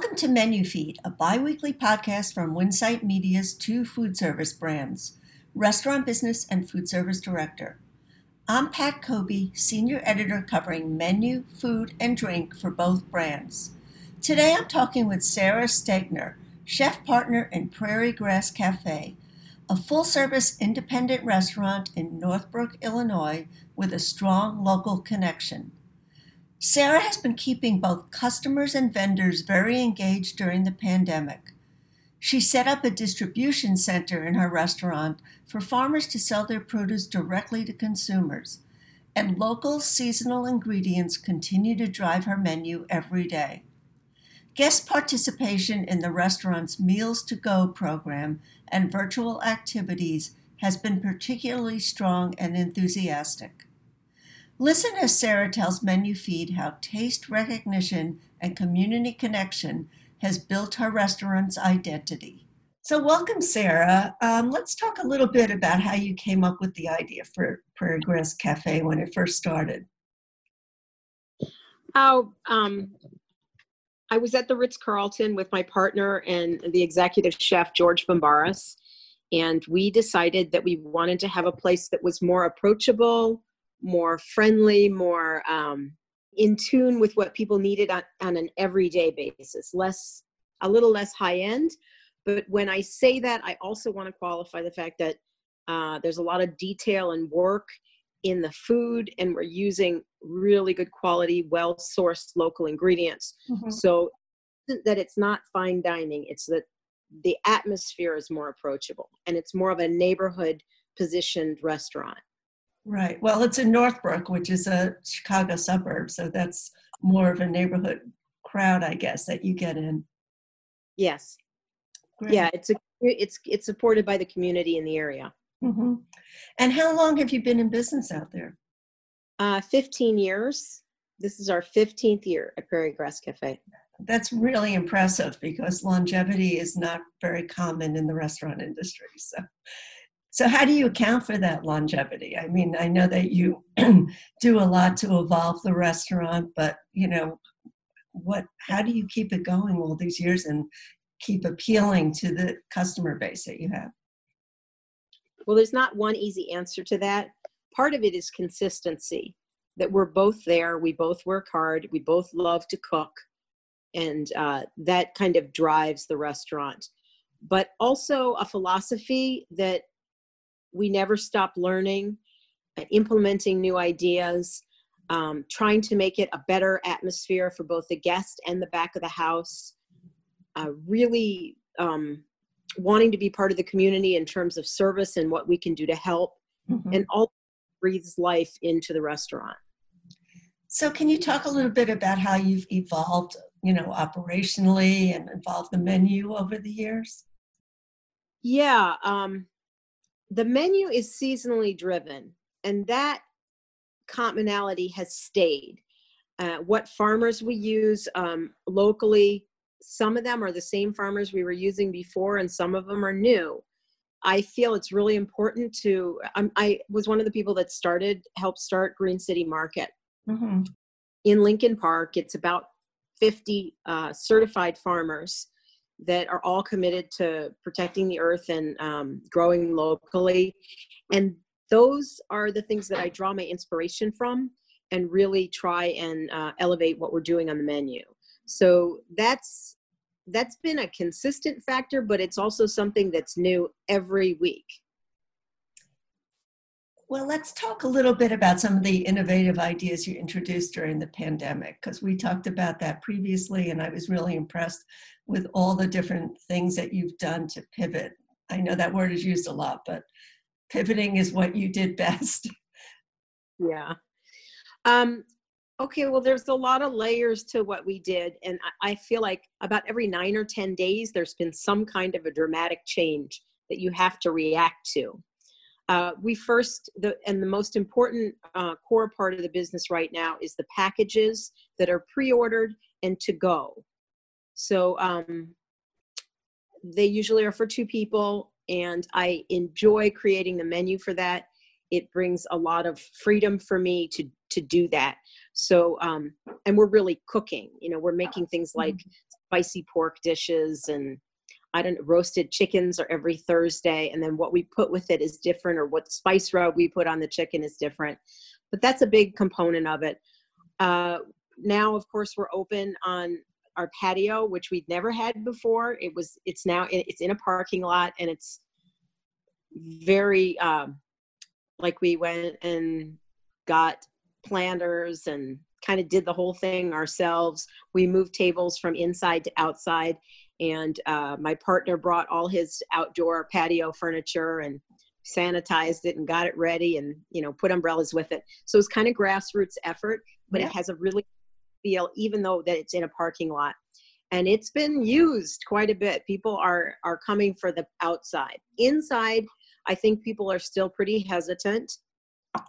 Welcome to Menu Feed, a bi weekly podcast from Winsight Media's two food service brands, Restaurant Business and Food Service Director. I'm Pat Cobe, Senior Editor covering menu, food, and drink for both brands. Today I'm talking with Sarah Stegner, chef partner in Prairie Grass Cafe, a full service independent restaurant in Northbrook, Illinois, with a strong local connection. Sarah has been keeping both customers and vendors very engaged during the pandemic. She set up a distribution center in her restaurant for farmers to sell their produce directly to consumers, and local seasonal ingredients continue to drive her menu every day. Guest participation in the restaurant's Meals to Go program and virtual activities has been particularly strong and enthusiastic. Listen as Sarah tells Menu Feed how taste recognition and community connection has built her restaurant's identity. So, welcome, Sarah. Um, let's talk a little bit about how you came up with the idea for Prairie Grass Cafe when it first started. Oh, um, I was at the Ritz Carlton with my partner and the executive chef, George Bumbaris, and we decided that we wanted to have a place that was more approachable, more friendly, more um, in tune with what people needed on, on an everyday basis, less a little less high end. But when I say that, I also want to qualify the fact that uh, there's a lot of detail and work in the food, and we're using really good quality, well sourced local ingredients. Mm-hmm. So that it's not fine dining, it's that the atmosphere is more approachable and it's more of a neighborhood positioned restaurant. Right. Well, it's in Northbrook, which is a Chicago suburb, so that's more of a neighborhood crowd, I guess, that you get in. Yes. Great. Yeah, it's a it's it's supported by the community in the area. Mm-hmm. And how long have you been in business out there? Uh, 15 years. This is our 15th year at Prairie Grass Cafe. That's really impressive because longevity is not very common in the restaurant industry. So so how do you account for that longevity? I mean, I know that you do a lot to evolve the restaurant, but you know, what how do you keep it going all these years and keep appealing to the customer base that you have? Well, there's not one easy answer to that. Part of it is consistency that we're both there, we both work hard, we both love to cook, and uh, that kind of drives the restaurant. But also a philosophy that we never stop learning, uh, implementing new ideas, um, trying to make it a better atmosphere for both the guest and the back of the house. Uh, really um, wanting to be part of the community in terms of service and what we can do to help, mm-hmm. and all breathes life into the restaurant. So, can you talk a little bit about how you've evolved, you know, operationally and evolved the menu over the years? Yeah, um, the menu is seasonally driven, and that commonality has stayed. Uh, what farmers we use um, locally, some of them are the same farmers we were using before, and some of them are new. I feel it's really important to. Um, I was one of the people that started, helped start Green City Market mm-hmm. in Lincoln Park. It's about 50 uh, certified farmers that are all committed to protecting the earth and um, growing locally. And those are the things that I draw my inspiration from and really try and uh, elevate what we're doing on the menu. So that's that's been a consistent factor, but it's also something that's new every week. Well, let's talk a little bit about some of the innovative ideas you introduced during the pandemic, because we talked about that previously, and I was really impressed with all the different things that you've done to pivot. I know that word is used a lot, but pivoting is what you did best. Yeah. Um, okay, well, there's a lot of layers to what we did. And I feel like about every nine or 10 days, there's been some kind of a dramatic change that you have to react to. Uh, we first, the, and the most important uh, core part of the business right now is the packages that are pre ordered and to go. So um, they usually are for two people, and I enjoy creating the menu for that. it brings a lot of freedom for me to to do that so um and we're really cooking you know we're making things like spicy pork dishes and I don't roasted chickens are every Thursday, and then what we put with it is different, or what spice rub we put on the chicken is different. But that's a big component of it. Uh, now, of course, we're open on our patio, which we'd never had before. It was, it's now, it's in a parking lot, and it's very um, like we went and got planters and kind of did the whole thing ourselves. We moved tables from inside to outside, and uh, my partner brought all his outdoor patio furniture and sanitized it and got it ready and you know put umbrellas with it so it's kind of grassroots effort but yeah. it has a really feel even though that it's in a parking lot and it's been used quite a bit people are are coming for the outside inside i think people are still pretty hesitant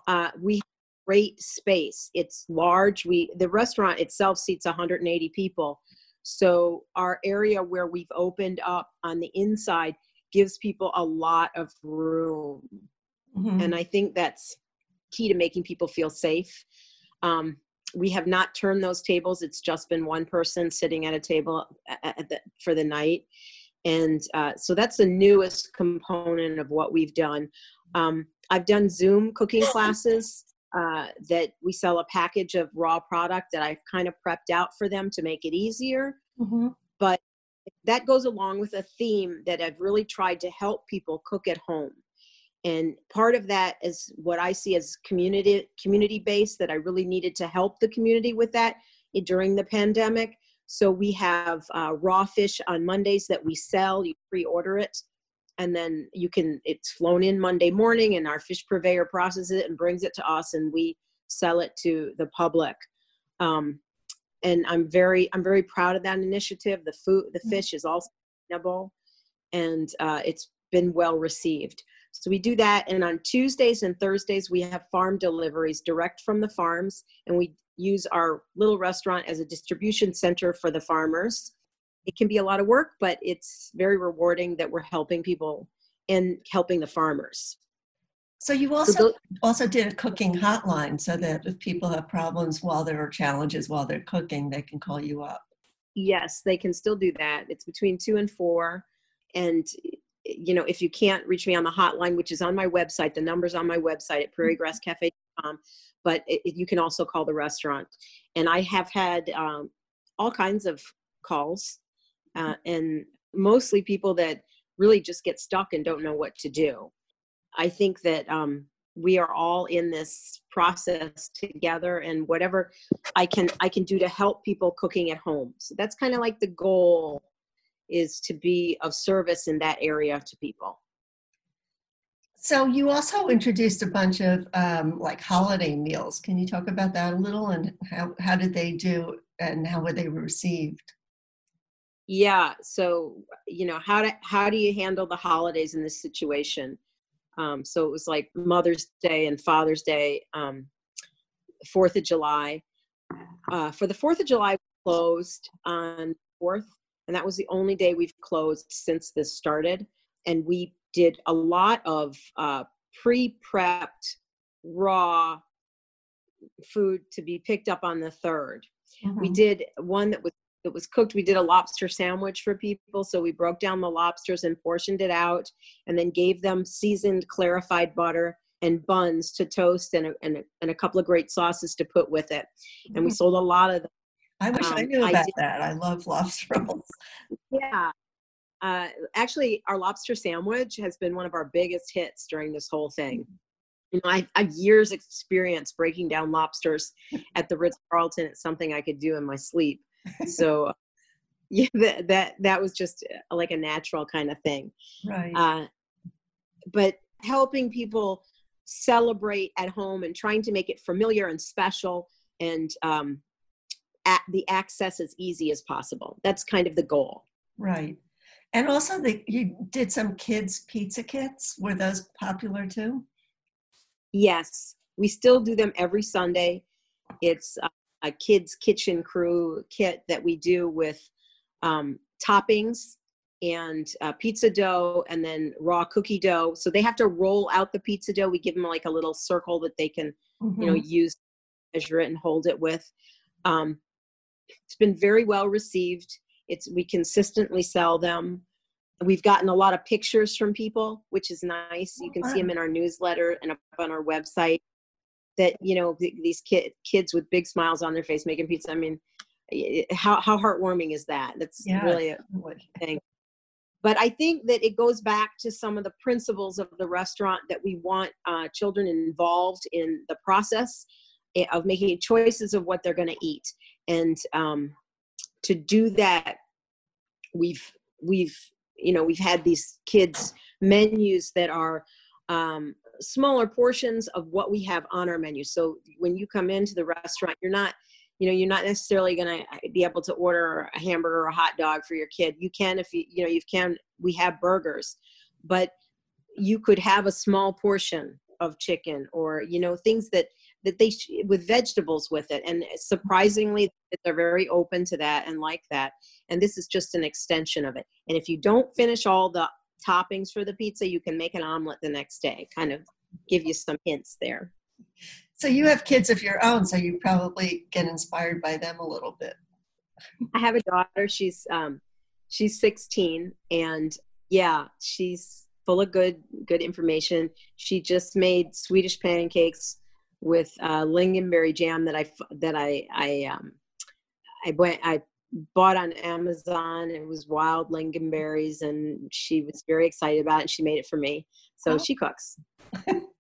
uh, we have great space. It's large. We the restaurant itself seats 180 people. So our area where we've opened up on the inside gives people a lot of room. Mm-hmm. And I think that's key to making people feel safe. Um, we have not turned those tables. It's just been one person sitting at a table at the, for the night. And uh, so that's the newest component of what we've done. Um, I've done Zoom cooking classes uh, that we sell a package of raw product that I've kind of prepped out for them to make it easier. Mm-hmm. But that goes along with a theme that I've really tried to help people cook at home. And part of that is what I see as community community based that I really needed to help the community with that during the pandemic. So we have uh, raw fish on Mondays that we sell. You pre-order it and then you can it's flown in monday morning and our fish purveyor processes it and brings it to us and we sell it to the public. Um, and i'm very i'm very proud of that initiative. The food the mm. fish is all sustainable and uh, it's been well received. So we do that and on tuesdays and thursdays we have farm deliveries direct from the farms and we use our little restaurant as a distribution center for the farmers it can be a lot of work, but it's very rewarding that we're helping people and helping the farmers. So you also so also did a cooking hotline so that if people have problems while there are challenges while they're cooking, they can call you up. Yes, they can still do that. It's between two and four. And you know, if you can't reach me on the hotline, which is on my website, the number's on my website at prairiegrasscafe.com, but it, it, you can also call the restaurant. And I have had um, all kinds of calls uh, and mostly people that really just get stuck and don't know what to do. I think that um, we are all in this process together, and whatever I can I can do to help people cooking at home. So that's kind of like the goal is to be of service in that area to people. So you also introduced a bunch of um, like holiday meals. Can you talk about that a little and how, how did they do and how were they received? Yeah so you know how do how do you handle the holidays in this situation? Um, so it was like mother's day and father's day um, fourth of july. Uh, for the fourth of july closed on fourth and that was the only day we've closed since this started. And we did a lot of uh, pre-prepped raw food to be picked up on the 3rd mm-hmm. we did one that was it was cooked. We did a lobster sandwich for people. So we broke down the lobsters and portioned it out and then gave them seasoned clarified butter and buns to toast and a, and a, and a couple of great sauces to put with it. And we mm-hmm. sold a lot of them. I wish um, I knew about I that. I love lobster rolls. Yeah. Uh, actually, our lobster sandwich has been one of our biggest hits during this whole thing. You know, I, I have years experience breaking down lobsters at the Ritz Carlton. It's something I could do in my sleep so yeah that, that that was just uh, like a natural kind of thing. Right. Uh, but helping people celebrate at home and trying to make it familiar and special and um, at the access as easy as possible. That's kind of the goal. Right. And also the you did some kids pizza kits. Were those popular too? Yes. We still do them every sunday. It's uh, a kids kitchen crew kit that we do with um, toppings and uh, pizza dough and then raw cookie dough. So they have to roll out the pizza dough. We give them like a little circle that they can, mm-hmm. you know, mm-hmm. use, measure it, and hold it with. Um, it's been very well received. It's we consistently sell them. We've gotten a lot of pictures from people, which is nice. You can see them in our newsletter and up on our website. That you know these kid, kids with big smiles on their face making pizza. I mean, how how heartwarming is that? That's yeah. really a thing. But I think that it goes back to some of the principles of the restaurant that we want uh, children involved in the process eh, of making choices of what they're going to eat, and um, to do that, we've we've you know we've had these kids menus that are um, smaller portions of what we have on our menu. So when you come into the restaurant, you're not you know you're not necessarily going to uh, be able to order a hamburger or a hot dog for your kid. You can if you you know you can we have burgers but you could have a small portion of chicken or you know things that that they with vegetables with it. And surprisingly they're very open to that and like that. And this is just an extension of it. And if you don't finish all the toppings for the pizza you can make an omelet the next day kind of give you some hints there so you have kids of your own, so you probably get inspired by them a little bit. I have a daughter. She's um, she's 16, and yeah, she's full of good good information. She just made Swedish pancakes with uh, lingonberry jam that I that I I um, I went I bought on Amazon. It was wild lingonberries, and she was very excited about it. And she made it for me, so oh. she cooks.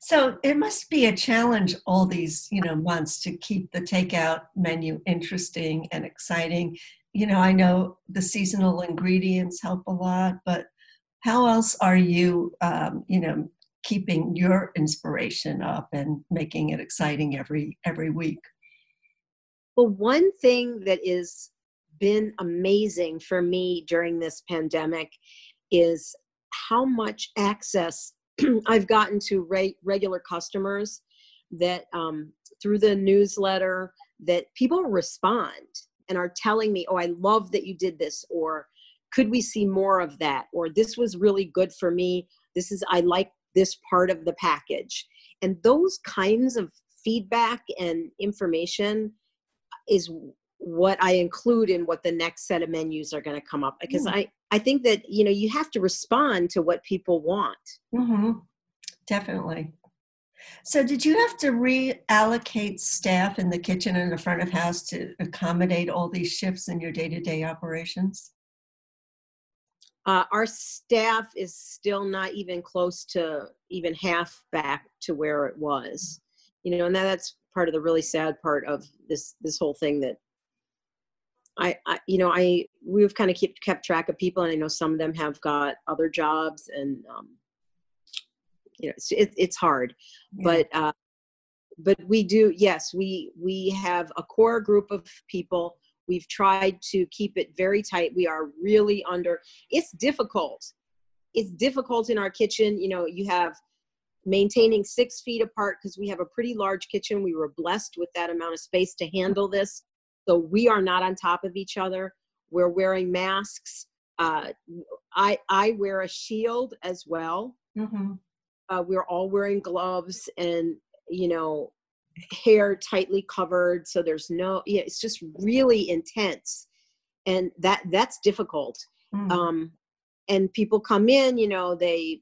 So it must be a challenge all these, you know, months to keep the takeout menu interesting and exciting. You know, I know the seasonal ingredients help a lot, but how else are you, um, you know, keeping your inspiration up and making it exciting every every week? Well, one thing that has been amazing for me during this pandemic is how much access I've gotten to re- regular customers that um, through the newsletter that people respond and are telling me, "Oh, I love that you did this," or "Could we see more of that?" or "This was really good for me. This is I like this part of the package." And those kinds of feedback and information is what I include in what the next set of menus are going to come up because mm. I I think that you know you have to respond to what people want. Mm-hmm. Definitely. So, did you have to reallocate staff in the kitchen and the front of house to accommodate all these shifts in your day to day operations? Uh, our staff is still not even close to even half back to where it was. You know, and that's part of the really sad part of this this whole thing that I, I, you know, I we've kind of kept kept track of people, and I know some of them have got other jobs, and um, you know, it's it, it's hard, yeah. but uh, but we do. Yes, we we have a core group of people. We've tried to keep it very tight. We are really under. It's difficult. It's difficult in our kitchen. You know, you have maintaining six feet apart because we have a pretty large kitchen. We were blessed with that amount of space to handle this so we are not on top of each other. We're wearing masks. Uh, I I wear a shield as well. Mm-hmm. Uh, we're all wearing gloves and you know hair tightly covered. So there's no yeah. It's just really intense, and that that's difficult. Mm. Um, and people come in, you know, they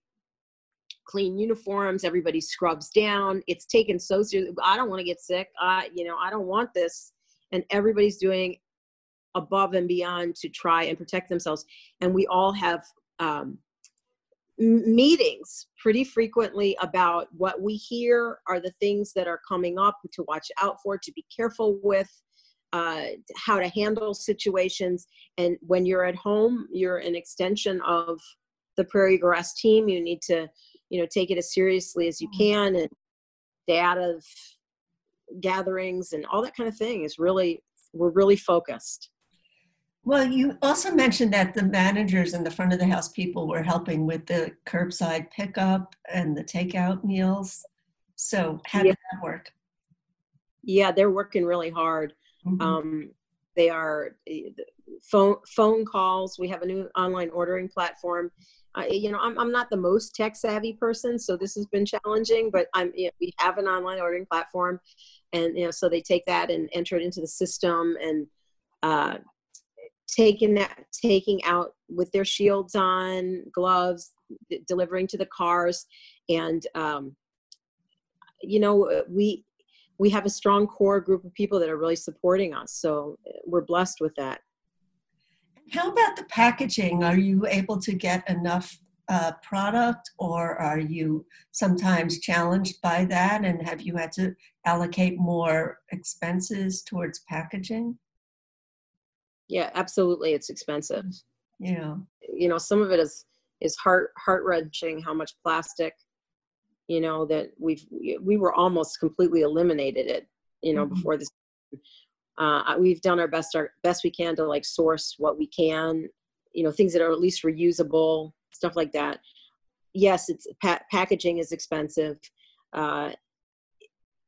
clean uniforms everybody scrubs down it's taken so seriously i don't want to get sick i you know i don't want this and everybody's doing above and beyond to try and protect themselves and we all have um, meetings pretty frequently about what we hear are the things that are coming up to watch out for to be careful with uh, how to handle situations and when you're at home you're an extension of the prairie grass team you need to you know take it as seriously as you mm-hmm. can and stay out of gatherings and all that kind of thing is really we're really focused well you also mentioned that the managers and the front of the house people were helping with the curbside pickup and the takeout meals so how yeah. did that work yeah they're working really hard mm-hmm. um, they are phone phone calls. We have a new online ordering platform. Uh, you know, I'm I'm not the most tech savvy person, so this has been challenging. But I'm you know, we have an online ordering platform, and you know, so they take that and enter it into the system and uh, taking that taking out with their shields on, gloves, delivering to the cars, and um, you know we we have a strong core group of people that are really supporting us. So we're blessed with that. How about the packaging? Are you able to get enough uh, product or are you sometimes challenged by that? And have you had to allocate more expenses towards packaging? Yeah, absolutely. It's expensive. Yeah. You know, some of it is is heart heart wrenching how much plastic you know that we've we were almost completely eliminated it you know mm-hmm. before this uh, we've done our best our best we can to like source what we can you know things that are at least reusable stuff like that yes it's pa- packaging is expensive uh,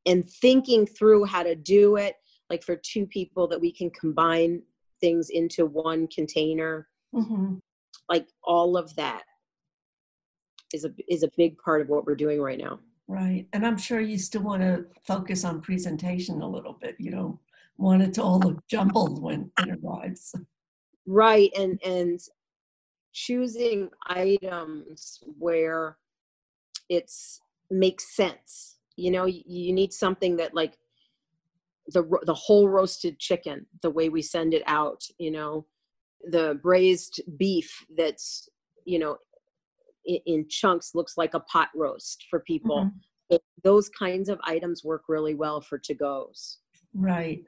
and thinking through how to do it like for two people that we can combine things into one container mm-hmm. like all of that is a is a big part of what we're doing right now. Right, and I'm sure you still want to focus on presentation a little bit. You don't want it to all look jumbled when it arrives. Right, and and choosing items where it's makes sense. You know, you, you need something that like the the whole roasted chicken, the way we send it out. You know, the braised beef that's you know in, in chunks looks like a pot roast for people. Mm-hmm. those kinds of items work really well for to goes. Right.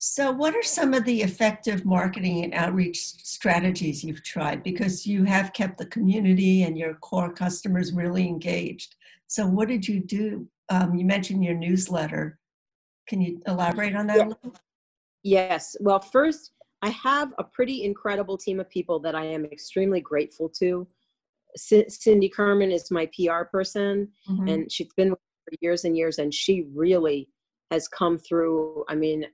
So, what are some of the effective marketing and outreach strategies you've tried? Because you have kept the community and your core customers really engaged. So, what did you do? Um, you mentioned your newsletter. Can you elaborate on that yeah. Yes. Well, first, I have a pretty incredible team of people that I am extremely grateful to. C- Cindy Kurman is my PR person, mm-hmm. and she's been with for years and years, and she really has come through. I mean,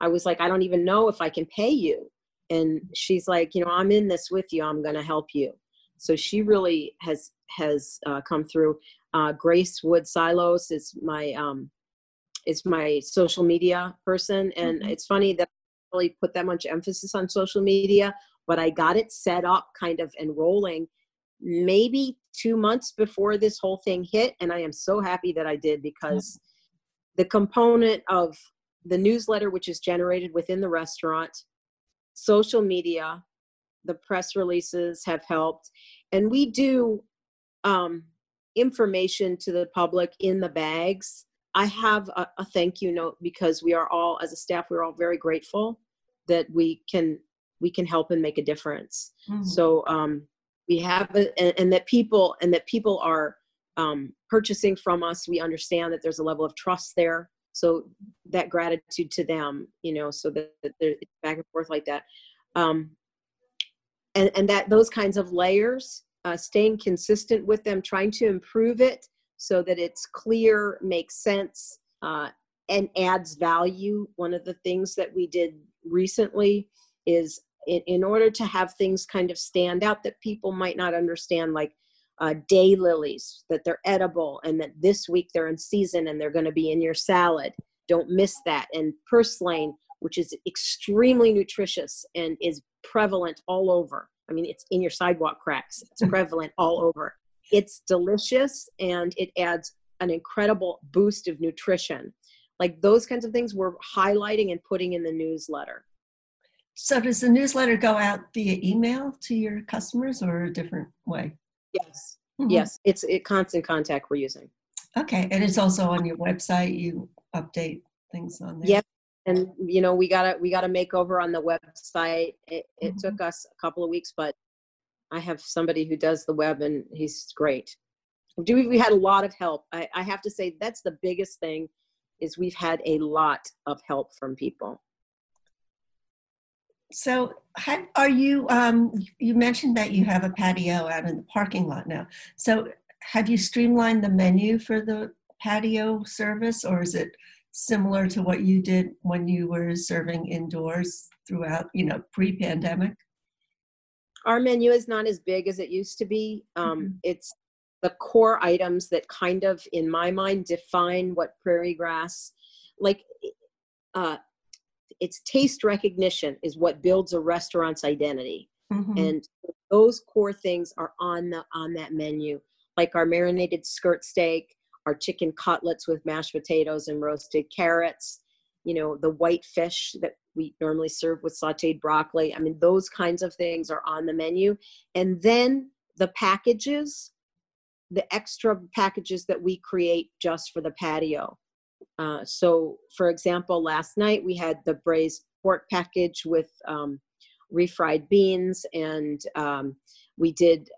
I was like, I don't even know if I can pay you, and she's like, you know, I'm in this with you. I'm going to help you. So she really has has uh, come through. Uh, Grace Wood Silos is my um, is my social media person, and mm-hmm. it's funny that I really put that much emphasis on social media, but I got it set up kind of and rolling maybe two months before this whole thing hit. And I am so happy that I did because the component of the newsletter, which is generated within the restaurant, social media, the press releases have helped. And we do um, information to the public in the bags. I have a, a, thank you note because we are all, as a staff, we're all very grateful that we can we can help and make a difference. Mm-hmm. So um, we have it and, and that people and that people are um, purchasing from us we understand that there's a level of trust there so that gratitude to them you know so that, that they're back and forth like that. Um, and and that those kinds of layers uh, staying consistent with them trying to improve it so that it's clear makes sense uh, and adds value. One of the things that we did recently is in, in order to have things kind of stand out that people might not understand, like uh, day lilies, that they're edible and that this week they're in season and they're going to be in your salad. Don't miss that. And purslane, which is extremely nutritious and is prevalent all over. I mean, it's in your sidewalk cracks, it's prevalent all over. It's delicious and it adds an incredible boost of nutrition. Like those kinds of things we're highlighting and putting in the newsletter. So does the newsletter go out via email to your customers or a different way? Yes. Mm-hmm. Yes. It's a constant contact we're using. Okay. And it's also on your website. You update things on there. Yep. And you know, we got a we got a makeover on the website. It, it mm-hmm. took us a couple of weeks, but I have somebody who does the web and he's great. We, we had a lot of help. I, I have to say that's the biggest thing is we've had a lot of help from people. So, are you? Um, you mentioned that you have a patio out in the parking lot now. So, have you streamlined the menu for the patio service, or is it similar to what you did when you were serving indoors throughout, you know, pre-pandemic? Our menu is not as big as it used to be. Um, Mhm. It's the core items that kind of, in my mind, define what prairie grass, like, uh, it's taste recognition is what builds a restaurant's identity. Mhm. and those core things are on the on that menu like our marinated skirt steak our chicken cutlets with mashed potatoes and roasted carrots you know the white fish that we normally serve with sauteed broccoli i mean those kinds of things are on the menu and then the packages the extra packages that we create just for the patio uh, so for example last night we had the braised pork package with um, refried beans and um, we did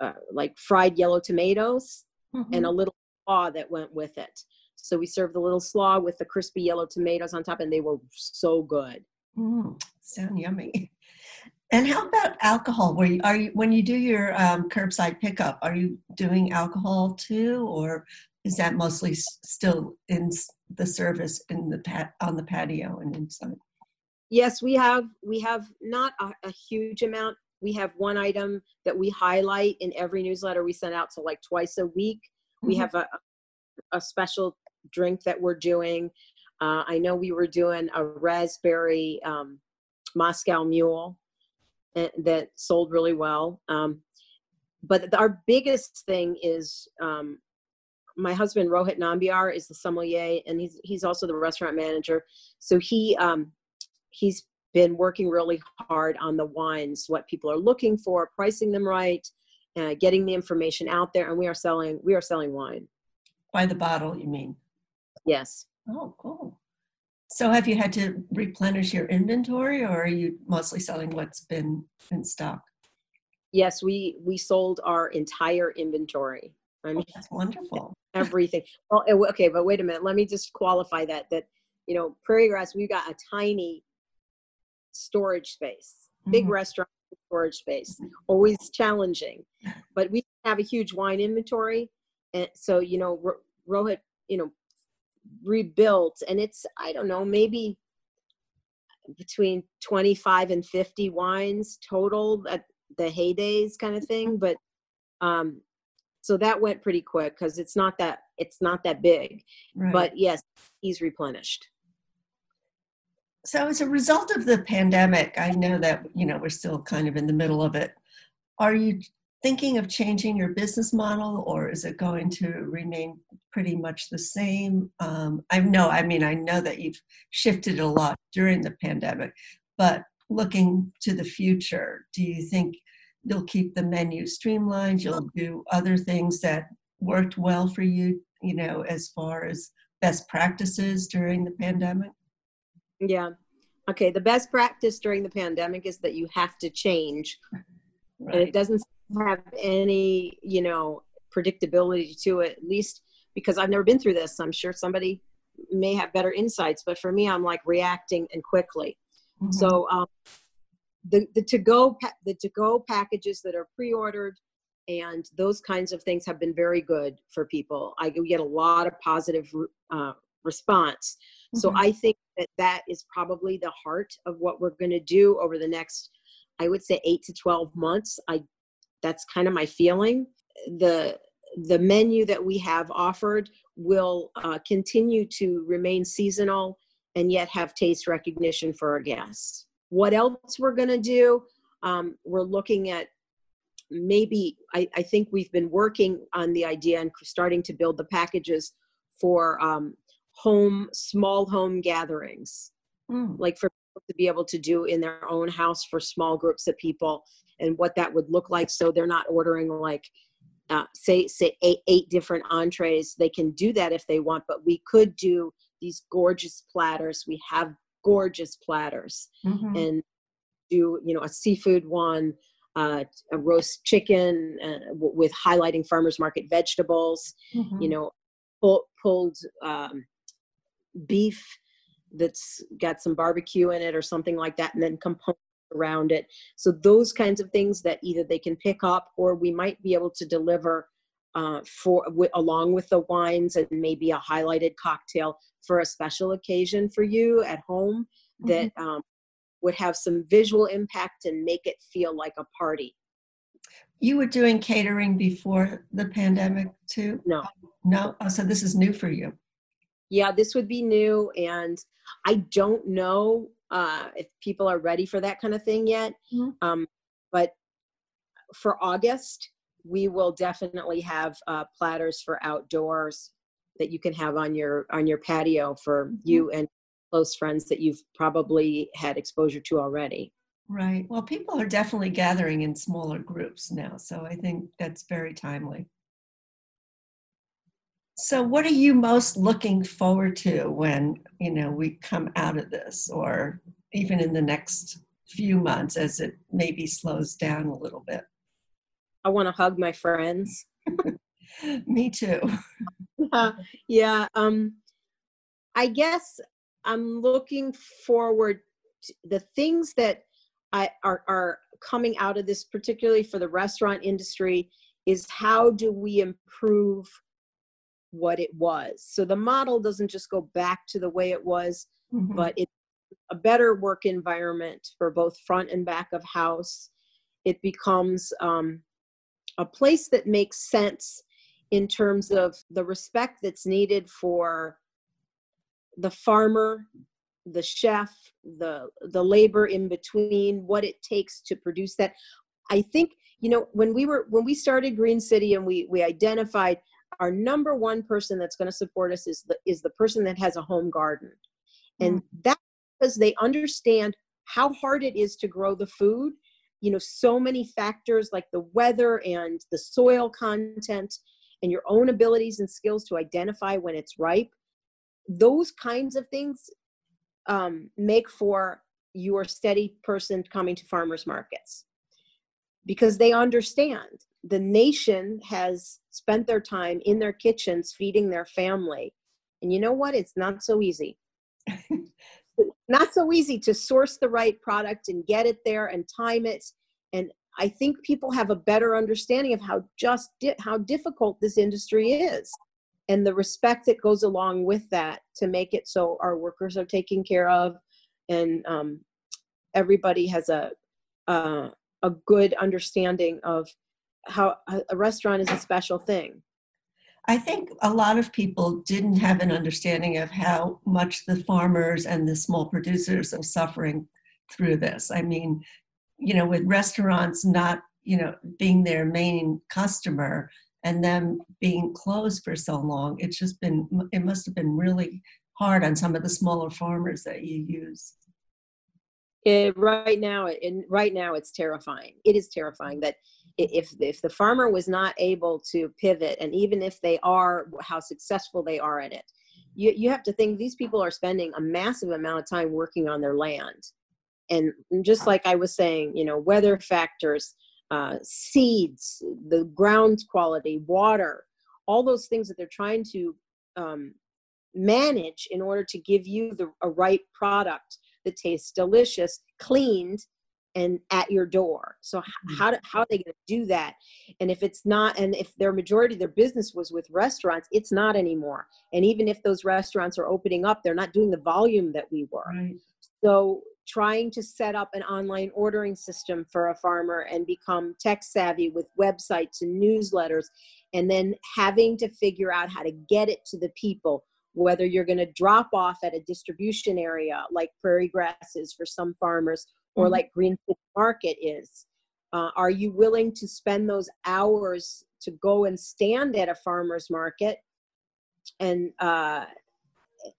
uh, like fried yellow tomatoes Mhm. and a little slaw that went with it. So we served the little slaw with the crispy yellow tomatoes on top, and they were so good. Mm, sound yummy. And how about alcohol? Where you, are you when you do your um, curbside pickup? Are you doing alcohol too, or is that mostly s- still in s- the service in the pat on the patio and inside? Yes, we have we have not a, a huge amount. We have one item that we highlight in every newsletter we send out, so like twice a week. We Mhm. have a a special drink that we're doing. Uh, I know we were doing a raspberry um, Moscow Mule eh, that sold really well. Um, but our biggest thing is um, my husband Rohit Nambiar is the sommelier, and he's he's also the restaurant manager. So he um, he's been working really hard on the wines, what people are looking for, pricing them right, uh, getting the information out there, and we are selling we are selling wine. By the bottle, you mean? Yes. Oh, cool. So have you had to replenish your inventory, or are you mostly selling what's been in stock? Yes, we we sold our entire inventory. I mean, That's wonderful. everything. Well, okay, but wait a minute. Let me just qualify that. That you know, Prairie Grass, we've got a tiny storage space, big Mhm. restaurant storage space. Always challenging, but we have a huge wine inventory, and so you know, Ro- Rohit, you know, rebuilt, and it's I don't know, maybe between 25 and 50 wines total at the heydays kind of thing but um so that went pretty quick because it's not that it's not that big Right. but yes he's replenished So, as a result of the pandemic, I know that you know we're still kind of in the middle of it. Are you thinking of changing your business model, or is it going to remain pretty much the same? Um, I know, I mean, I know that you've shifted a lot during the pandemic, but looking to the future, do you think you'll keep the menu streamlined? You'll do other things that worked well for you, you know, as far as best practices during the pandemic? yeah okay the best practice during the pandemic is that you have to change and it doesn't have any you know predictability to it at least because i've never been through this i'm sure somebody may have better insights but for me i'm like reacting and quickly Mhm. So um, the the to go pa- the to go packages that are pre-ordered and those kinds of things have been very good for people. I get a lot of positive uh, response. So Mhm. I think that that is probably the heart of what we're going to do over the next, I would say, eight to twelve months. I that's kind of my feeling. The the menu that we have offered will uh, continue to remain seasonal and yet have taste recognition for our guests. What else we're going to do? Um, we're looking at maybe, I, I think we've been working on the idea and starting to build the packages for um, home, small home gatherings, Mm. like for people to be able to do in their own house for small groups of people and what that would look like. So they're not ordering like, uh, say, say eight, eight different entrees. They can do that if they want, but we could do these gorgeous platters. We have gorgeous platters Mhm. and do you know a seafood one, uh, a roast chicken uh, w- with highlighting farmers market vegetables. You Mhm. know, pull, pulled um, beef that's got some barbecue in it or something like that, and then components around it. So those kinds of things that either they can pick up or we might be able to deliver uh, for w- along with the wines and maybe a highlighted cocktail for a special occasion for you at home mm-hmm. that um, would have some visual impact and make it feel like a party. You were doing catering before the pandemic too? No. No? Oh, so this is new for you. Yeah, this would be new. And I don't know uh, if people are ready for that kind of thing yet. Mm-hmm. Um, but for August, we will definitely have uh, platters for outdoors that you can have on your on your patio for mm-hmm. you and close friends that you've probably had exposure to already. Right. Well, people are definitely gathering in smaller groups now, so I think that's very timely. So, what are you most looking forward to when you know we come out of this, or even in the next few months as it maybe slows down a little bit? I want to hug my friends. Me too. uh, yeah. Um, I guess I'm looking forward to the things that I are are coming out of this, particularly for the restaurant industry, is how do we improve what it was? So the model doesn't just go back to the way it was, mm-hmm. but it's a better work environment for both front and back of house. It becomes um, a place that makes sense in terms of the respect that's needed for the farmer the chef the the labor in between what it takes to produce that i think you know when we were when we started green city and we we identified our number one person that's going to support us is the is the person that has a home garden and mm. that because they understand how hard it is to grow the food you know so many factors like the weather and the soil content and your own abilities and skills to identify when it's ripe those kinds of things um, make for your steady person coming to farmers markets. Because they understand the nation has spent their time in their kitchens feeding their family. And you know what? It's not so easy not so easy to source the right product and get it there and time it. And i think people have a better understanding of how just di- how difficult this industry is and the respect that goes along with that to make it so our workers are taken care of and um, everybody has a uh, a good understanding of how a restaurant is a special thing I think a lot of people didn't have an understanding of how much the farmers and the small producers are suffering through this. I mean, you know, with restaurants not, you know, being their main customer, and them being closed for so long it's just been it must have been really hard on some of the smaller farmers that you use it, right now in right now it's terrifying it is terrifying that if if the farmer was not able to pivot and even if they are how successful they are at it you, you have to think these people are spending a massive amount of time working on their land. And just like i was saying you know weather factors uh, seeds, the ground quality, water, all those things that they're trying to um, manage in order to give you the a right product that tastes delicious, cleaned, and at your door. So mm-hmm. how do, how are they going to do that? And if it's not, and if their majority of their business was with restaurants, it's not anymore. And even if those restaurants are opening up, they're not doing the volume that we were. Right. So trying to set up an online ordering system for a farmer and become tech savvy with websites and newsletters and then having to figure out how to get it to the people whether you're going to drop off at a distribution area like prairie grasses for some farmers or mm-hmm. like green market is uh, are you willing to spend those hours to go and stand at a farmer's market and uh,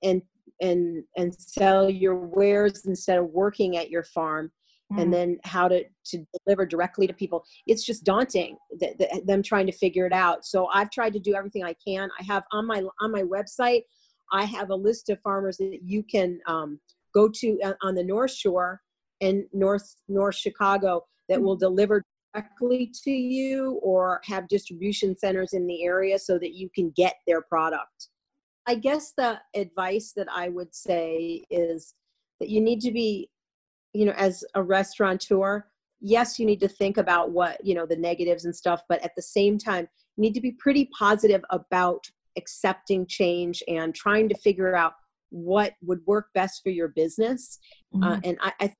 and and and sell your wares instead of working at your farm mm. and then how to to deliver directly to people it's just daunting th- th- them trying to figure it out so i've tried to do everything i can i have on my on my website i have a list of farmers that you can um, go to uh, on the north shore and north north chicago that will deliver directly to you or have distribution centers in the area so that you can get their product I guess the advice that I would say is that you need to be, you know, as a restaurateur, yes, you need to think about what, you know, the negatives and stuff, but at the same time, you need to be pretty positive about accepting change and trying to figure out what would work best for your business. Uh, mm-hmm. Uh, and I, I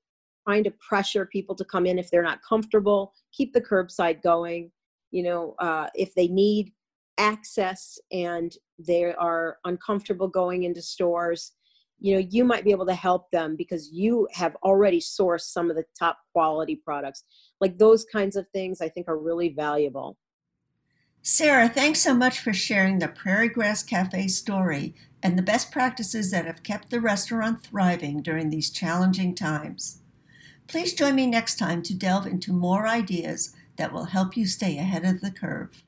trying to pressure people to come in if they're not comfortable, keep the curbside going. You know, uh, if they need access and they are uncomfortable going into stores, you know, you might be able to help them because you have already sourced some of the top quality products. Like those kinds of things, I think are really valuable. Sarah, thanks so much for sharing the Prairie Grass Cafe story and the best practices that have kept the restaurant thriving during these challenging times. Please join me next time to delve into more ideas that will help you stay ahead of the curve.